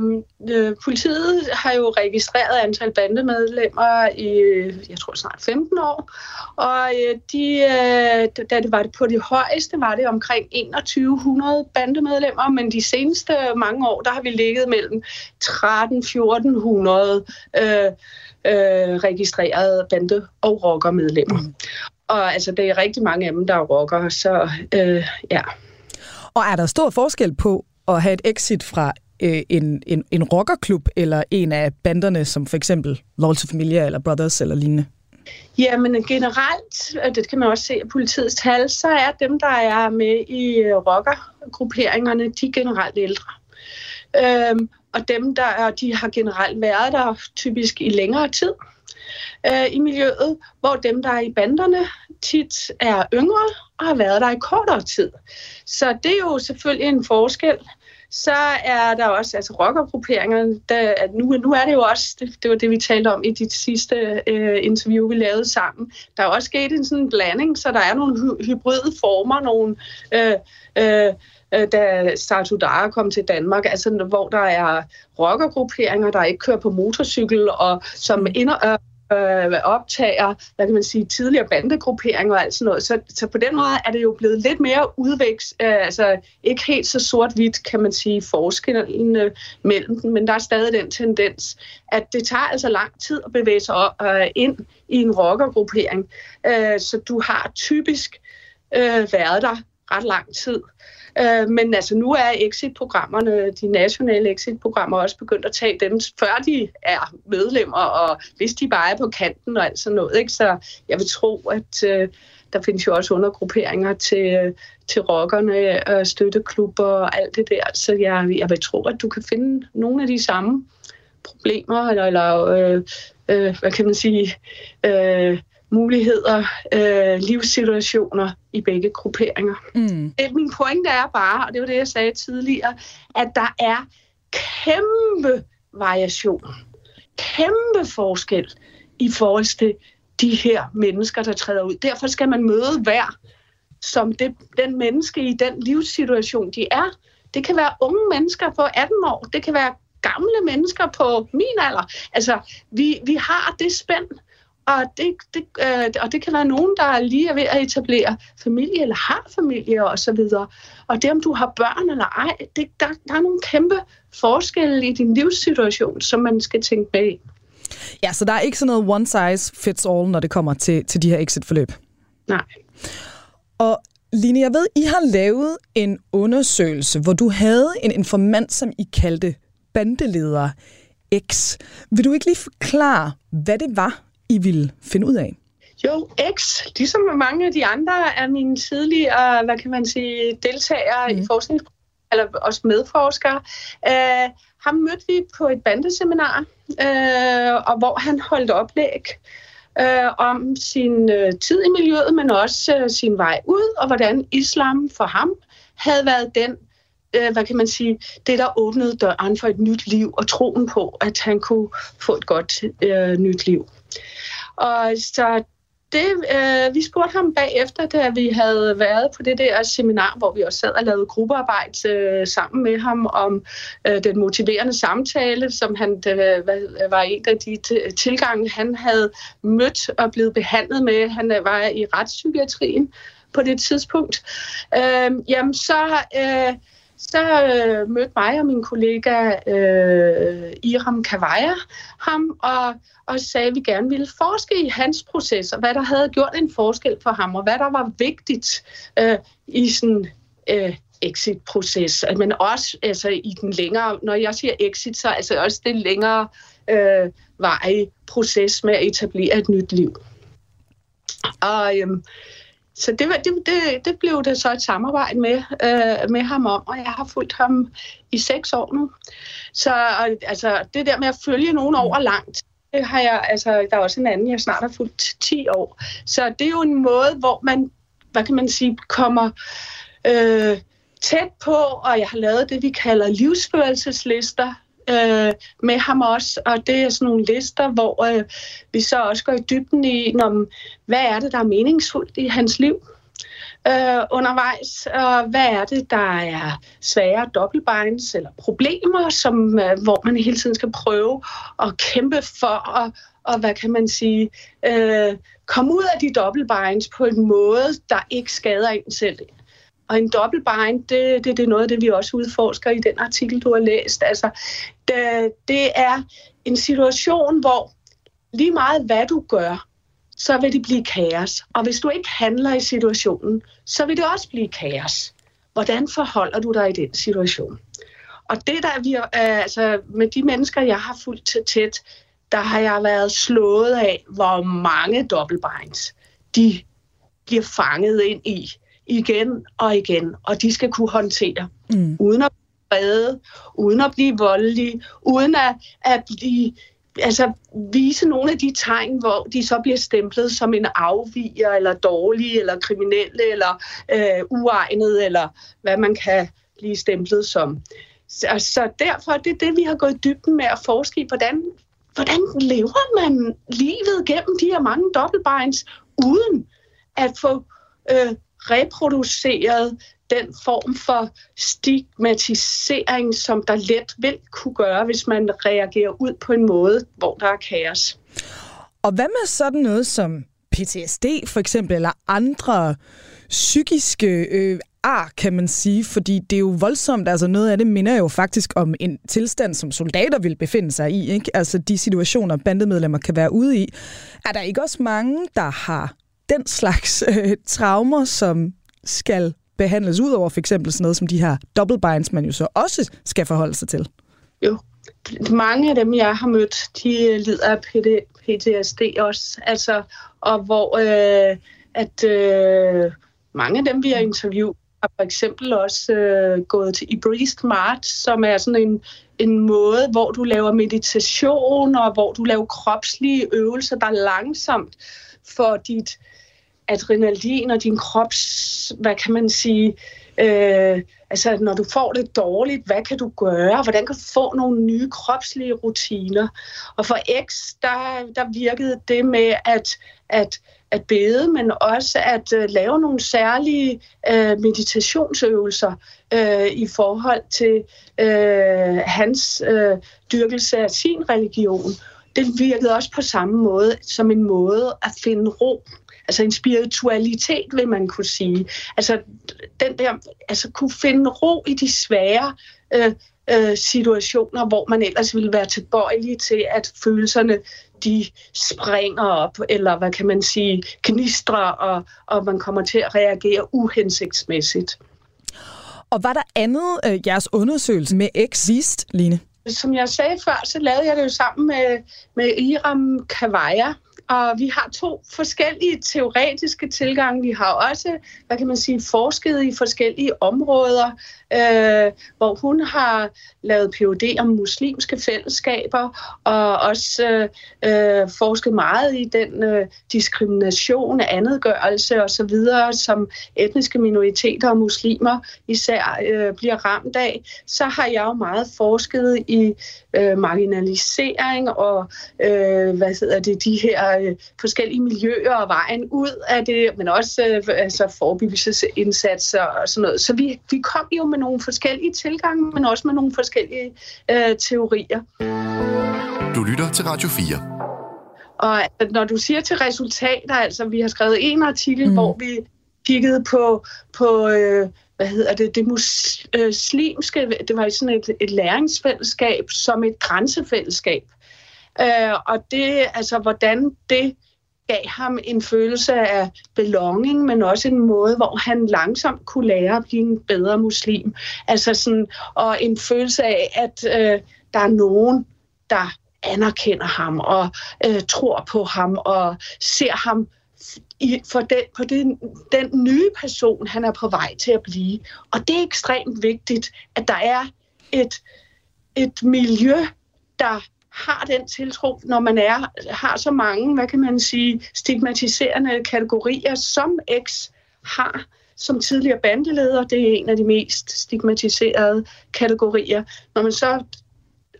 øh, politiet har jo registreret antal bandemedlemmer i, jeg tror snart 15 år, og øh, de, øh, da det var det på det højeste, var det omkring 2100 bandemedlemmer, men de seneste mange år, der har vi ligget mellem 13-1400 øh, øh, registrerede bande- og rockermedlemmer. Mm. Og altså, det er rigtig mange af dem, der er rockere, så øh, ja. Og er der stor forskel på at have et exit fra øh, en, en, en rockerklub eller en af banderne, som for eksempel Loyal to Familia eller Brothers eller lignende? Jamen generelt, det kan man også se af politiets tal, så er dem, der er med i øh, rockergrupperingerne, de er generelt ældre. Øhm, og dem, der er, de har generelt været der typisk i længere tid øh, i miljøet, hvor dem, der er i banderne, tit er yngre og har været der i kortere tid. Så det er jo selvfølgelig en forskel. Så er der også, altså rockergrupperingerne, der, at nu, nu er det jo også, det, det var det, vi talte om i dit sidste øh, interview, vi lavede sammen. Der er også sket en sådan blanding, så der er nogle hy- hybride former, nogle øh, øh, øh, da Sartudara kom til Danmark, altså hvor der er rockergrupperinger, der ikke kører på motorcykel, og som inder, øh, optager, hvad kan man sige, tidligere bandegrupperinger og alt sådan noget. Så, så på den måde er det jo blevet lidt mere udvækst, øh, altså ikke helt så sort-hvidt, kan man sige, forskellen øh, mellem dem, men der er stadig den tendens, at det tager altså lang tid at bevæge sig op, øh, ind i en rockergruppering. Øh, så du har typisk øh, været der ret lang tid. Øh, men altså nu er exit-programmerne, de nationale exit-programmer også begyndt at tage dem, før de er medlemmer, og hvis de bare er på kanten og alt sådan noget. Ikke? Så jeg vil tro, at øh, der findes jo også undergrupperinger til, til rockerne, og støtteklubber og alt det der. Så jeg, jeg vil tro, at du kan finde nogle af de samme problemer, eller, eller øh, øh, hvad kan man sige, øh, muligheder, øh, livssituationer i begge grupperinger. Mm. Det, min pointe er bare, og det var det, jeg sagde tidligere, at der er kæmpe variation, kæmpe forskel i forhold til de her mennesker, der træder ud. Derfor skal man møde hver som det, den menneske i den livssituation, de er. Det kan være unge mennesker på 18 år, det kan være gamle mennesker på min alder. Altså, vi, vi har det spænd, og det, det, øh, og det kan være nogen, der er lige ved at etablere familie, eller har familie og så videre. Og det, om du har børn eller ej, det, der, der er nogle kæmpe forskelle i din livssituation, som man skal tænke med i. Ja, så der er ikke sådan noget one size fits all, når det kommer til, til de her exit-forløb? Nej. Og Line, jeg ved, I har lavet en undersøgelse, hvor du havde en informant, som I kaldte bandeleder X. Vil du ikke lige forklare, hvad det var, I ville finde ud af? Jo, X, ligesom mange af de andre af mine tidligere, hvad kan man sige, deltagere mm. i forskning, eller også medforskere, øh, ham mødte vi på et bandeseminar, øh, og hvor han holdt oplæg øh, om sin øh, tid i miljøet, men også øh, sin vej ud, og hvordan islam for ham havde været den, øh, hvad kan man sige, det der åbnede døren for et nyt liv, og troen på, at han kunne få et godt øh, nyt liv. Og så det, øh, vi spurgte ham bagefter, da vi havde været på det der seminar, hvor vi også sad og lavede gruppearbejde øh, sammen med ham om øh, den motiverende samtale, som han øh, var en af de tilgange, han havde mødt og blevet behandlet med. Han øh, var i retspsykiatrien på det tidspunkt. Øh, jamen så... Øh, så øh, mødte mig og min kollega øh, Iram Kavaja ham og, og sagde, at vi gerne ville forske i hans proces, og hvad der havde gjort en forskel for ham, og hvad der var vigtigt øh, i sådan øh, exit-proces. Men også altså, i den længere, når jeg siger exit, så altså også det længere øh, vej proces med at etablere et nyt liv. Og øh, så det, var, det, det, det blev det så et samarbejde med, øh, med ham om, og jeg har fulgt ham i seks år nu. Så altså, det der med at følge nogen over langt, det har jeg, altså, der er også en anden, jeg snart har fulgt 10 år. Så det er jo en måde, hvor man, hvad kan man sige, kommer øh, tæt på, og jeg har lavet det, vi kalder livsførelseslister, øh, med ham også, og det er sådan nogle lister, hvor øh, vi så også går i dybden i, når, hvad er det, der er meningsfuldt i hans liv øh, undervejs, og hvad er det, der er svære dobbeltbinds eller problemer, som, øh, hvor man hele tiden skal prøve at kæmpe for at og hvad kan man sige, øh, komme ud af de dobbeltbinds på en måde, der ikke skader en selv. Og en dobbeltbind, det, det, det er noget af det, vi også udforsker i den artikel, du har læst. Altså, det, det er en situation, hvor lige meget hvad du gør, så vil det blive kaos. Og hvis du ikke handler i situationen, så vil det også blive kaos. Hvordan forholder du dig i den situation? Og det der vi, øh, altså med de mennesker, jeg har fulgt til tæt, der har jeg været slået af, hvor mange dobbeltbinds de bliver fanget ind i igen og igen, og de skal kunne håndtere, mm. uden at redde, uden at blive voldelige, uden at, at blive, altså, vise nogle af de tegn, hvor de så bliver stemplet som en afviger, eller dårlig, eller kriminelle, eller øh, uegnet, eller hvad man kan blive stemplet som. Så, så derfor det er det, vi har gået dybden med at forske i, hvordan, hvordan lever man livet gennem de her mange dobbeltbinds, uden at få øh, reproduceret den form for stigmatisering, som der let vil kunne gøre, hvis man reagerer ud på en måde, hvor der er kaos. Og hvad med sådan noget som PTSD for eksempel, eller andre psykiske øh, ar, kan man sige, fordi det er jo voldsomt. Altså noget af det minder jo faktisk om en tilstand, som soldater vil befinde sig i. Ikke? Altså de situationer, bandemedlemmer kan være ude i. Er der ikke også mange, der har den slags øh, traumer, som skal behandles ud over for eksempel sådan noget som de her double binds, man jo så også skal forholde sig til? Jo, mange af dem, jeg har mødt, de øh, lider af PTSD også. Altså, og hvor øh, at øh, mange af dem, vi har interviewet, har for eksempel også øh, gået til i Breathe Mart, som er sådan en, en måde, hvor du laver meditation, og hvor du laver kropslige øvelser, der langsomt får dit adrenalin og din krops, hvad kan man sige, øh, altså, når du får det dårligt, hvad kan du gøre? Hvordan kan du få nogle nye kropslige rutiner? Og for X, der, der virkede det med at, at, at bede, men også at uh, lave nogle særlige uh, meditationsøvelser uh, i forhold til uh, hans uh, dyrkelse af sin religion. Det virkede også på samme måde som en måde at finde ro altså en spiritualitet, vil man kunne sige. Altså den der, altså kunne finde ro i de svære øh, øh, situationer, hvor man ellers ville være tilbøjelig til, at følelserne de springer op, eller hvad kan man sige, knistrer, og, og man kommer til at reagere uhensigtsmæssigt. Og var der andet, øh, jeres undersøgelse med Exist, Line? Som jeg sagde før, så lavede jeg det jo sammen med, med Iram Kavaya, og vi har to forskellige teoretiske tilgange. Vi har også, hvad kan man sige, forsket i forskellige områder, øh, hvor hun har lavet PhD om muslimske fællesskaber, og også øh, forsket meget i den øh, diskrimination, andetgørelse osv., som etniske minoriteter og muslimer især øh, bliver ramt af. Så har jeg jo meget forsket i øh, marginalisering og øh, hvad hedder det, de her øh, forskellige miljøer og vejen ud af det, men også øh, altså forebyggelsesindsatser og sådan noget. Så vi, vi kom jo med nogle forskellige tilgange, men også med nogle forskellige øh, teorier. Du lytter til Radio 4. Og når du siger til resultater, altså vi har skrevet en artikel, mm. hvor vi kiggede på, på øh, hvad hedder det, det muslimske, det var sådan et, et læringsfællesskab som et grænsefællesskab. Øh, og det, altså hvordan det gav ham en følelse af belonging, men også en måde, hvor han langsomt kunne lære at blive en bedre muslim. Altså sådan, og en følelse af, at øh, der er nogen, der anerkender ham og øh, tror på ham og ser ham i, for den, på den, den nye person, han er på vej til at blive. Og det er ekstremt vigtigt, at der er et, et miljø, der har den tiltro, når man er, har så mange, hvad kan man sige, stigmatiserende kategorier, som X har som tidligere bandeleder. Det er en af de mest stigmatiserede kategorier. Når man så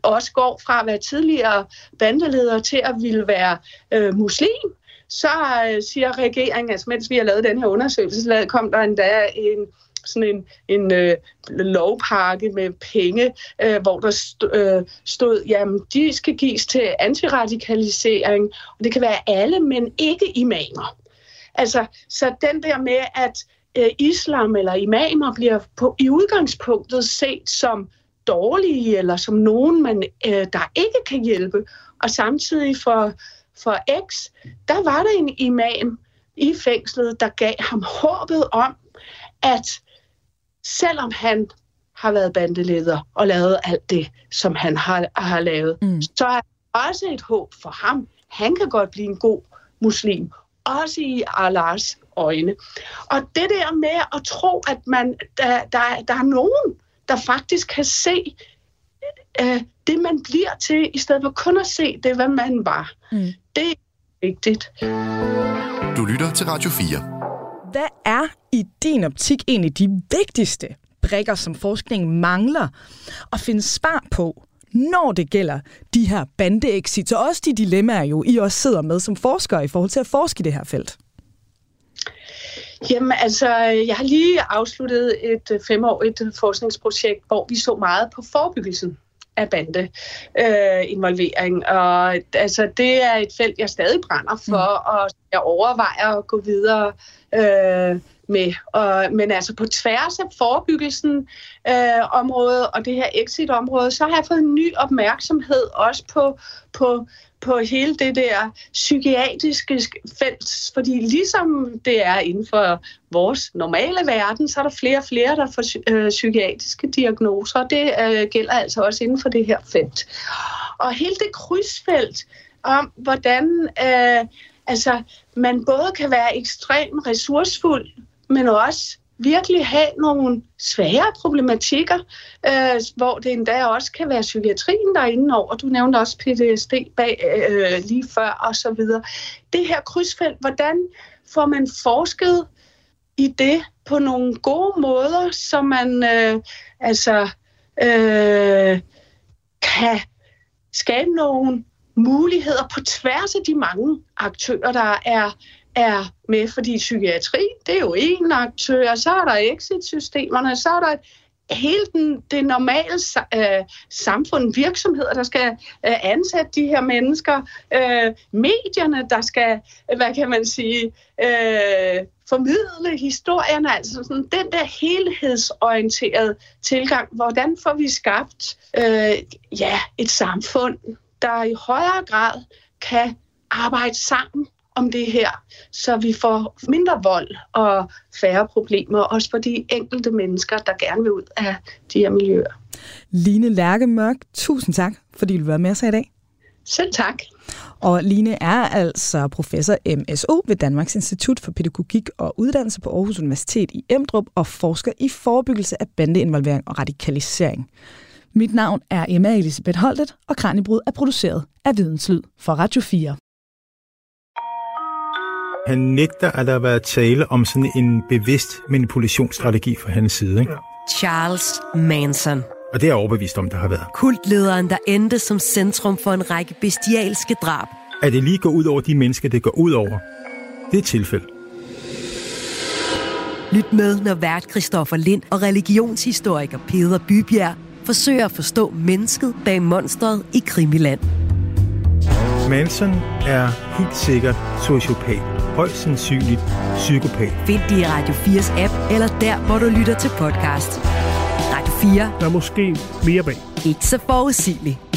også går fra at være tidligere bandeleder til at ville være øh, muslim, så øh, siger regeringen, altså mens vi har lavet den her undersøgelse, så kom der endda en sådan en, en øh, lovpakke med penge, øh, hvor der stod, øh, stod, jamen de skal gives til antiradikalisering, og det kan være alle, men ikke imamer. Altså, så den der med, at øh, islam eller imamer bliver på, i udgangspunktet set som dårlige, eller som nogen, man, øh, der ikke kan hjælpe, og samtidig for, for X, der var der en imam i fængslet, der gav ham håbet om, at selvom han har været bandeleder og lavet alt det, som han har, har lavet, mm. så er også et håb for ham. Han kan godt blive en god muslim, også i Allahs øjne. Og det der med at tro, at man, der, der, der er nogen, der faktisk kan se øh, det, man bliver til, i stedet for kun at se det, hvad man var. Mm. Det er vigtigt. Du lytter til Radio 4. Hvad er i din optik egentlig de vigtigste brikker, som forskningen mangler at finde svar på, når det gælder de her bandeexits, og også de dilemmaer, jo I også sidder med som forskere i forhold til at forske i det her felt? Jamen altså, jeg har lige afsluttet et øh, femårigt øh, forskningsprojekt, hvor vi så meget på forebyggelsen af bandeinvolvering. Øh, og altså, det er et felt, jeg stadig brænder for, mm. og jeg overvejer at gå videre øh, med. Og, men altså på tværs af forebyggelsen øh, område og det her exit-område, så har jeg fået en ny opmærksomhed også på, på på hele det der psykiatriske felt, fordi ligesom det er inden for vores normale verden, så er der flere og flere, der får øh, psykiatriske diagnoser, og det øh, gælder altså også inden for det her felt. Og hele det krydsfelt om, hvordan øh, altså, man både kan være ekstremt ressourcefuld, men også virkelig have nogle svære problematikker, øh, hvor det endda også kan være psykiatrien, der er inde over. Du nævnte også PTSD bag, øh, lige før og så videre. Det her krydsfelt, hvordan får man forsket i det på nogle gode måder, så man øh, altså øh, kan skabe nogle muligheder på tværs af de mange aktører, der er, er med. Fordi psykiatri, det er jo en aktør, så er der exit-systemerne, så er der hele den, det normale øh, samfund, virksomheder, der skal øh, ansætte de her mennesker, øh, medierne, der skal, hvad kan man sige, øh, formidle historierne, altså sådan den der helhedsorienterede tilgang. Hvordan får vi skabt øh, ja, et samfund, der i højere grad kan arbejde sammen om det her, så vi får mindre vold og færre problemer, også for de enkelte mennesker, der gerne vil ud af de her miljøer. Line Lærkemørk, tusind tak, fordi du var med os i dag. Selv tak. Og Line er altså professor MSO ved Danmarks Institut for Pædagogik og Uddannelse på Aarhus Universitet i Emdrup og forsker i forebyggelse af bandeinvolvering og radikalisering. Mit navn er Emma Elisabeth Holtet, og Kranjebrud er produceret af Videnslyd for Radio 4. Han nægter, at der har været tale om sådan en bevidst manipulationsstrategi fra hans side. Ikke? Charles Manson. Og det er jeg overbevist om, der har været. Kultlederen, der endte som centrum for en række bestialske drab. At det lige går ud over de mennesker, det går ud over, det er tilfælde. Lyt med, når vært Christoffer Lind og religionshistoriker Peder Bybjerg forsøger at forstå mennesket bag monstret i Krimiland. Manson er helt sikkert sociopat. Højst sandsynligt psykopat. Find det i Radio 4's app, eller der, hvor du lytter til podcast. Radio 4. Der er måske mere bag. Ikke så forudsigeligt.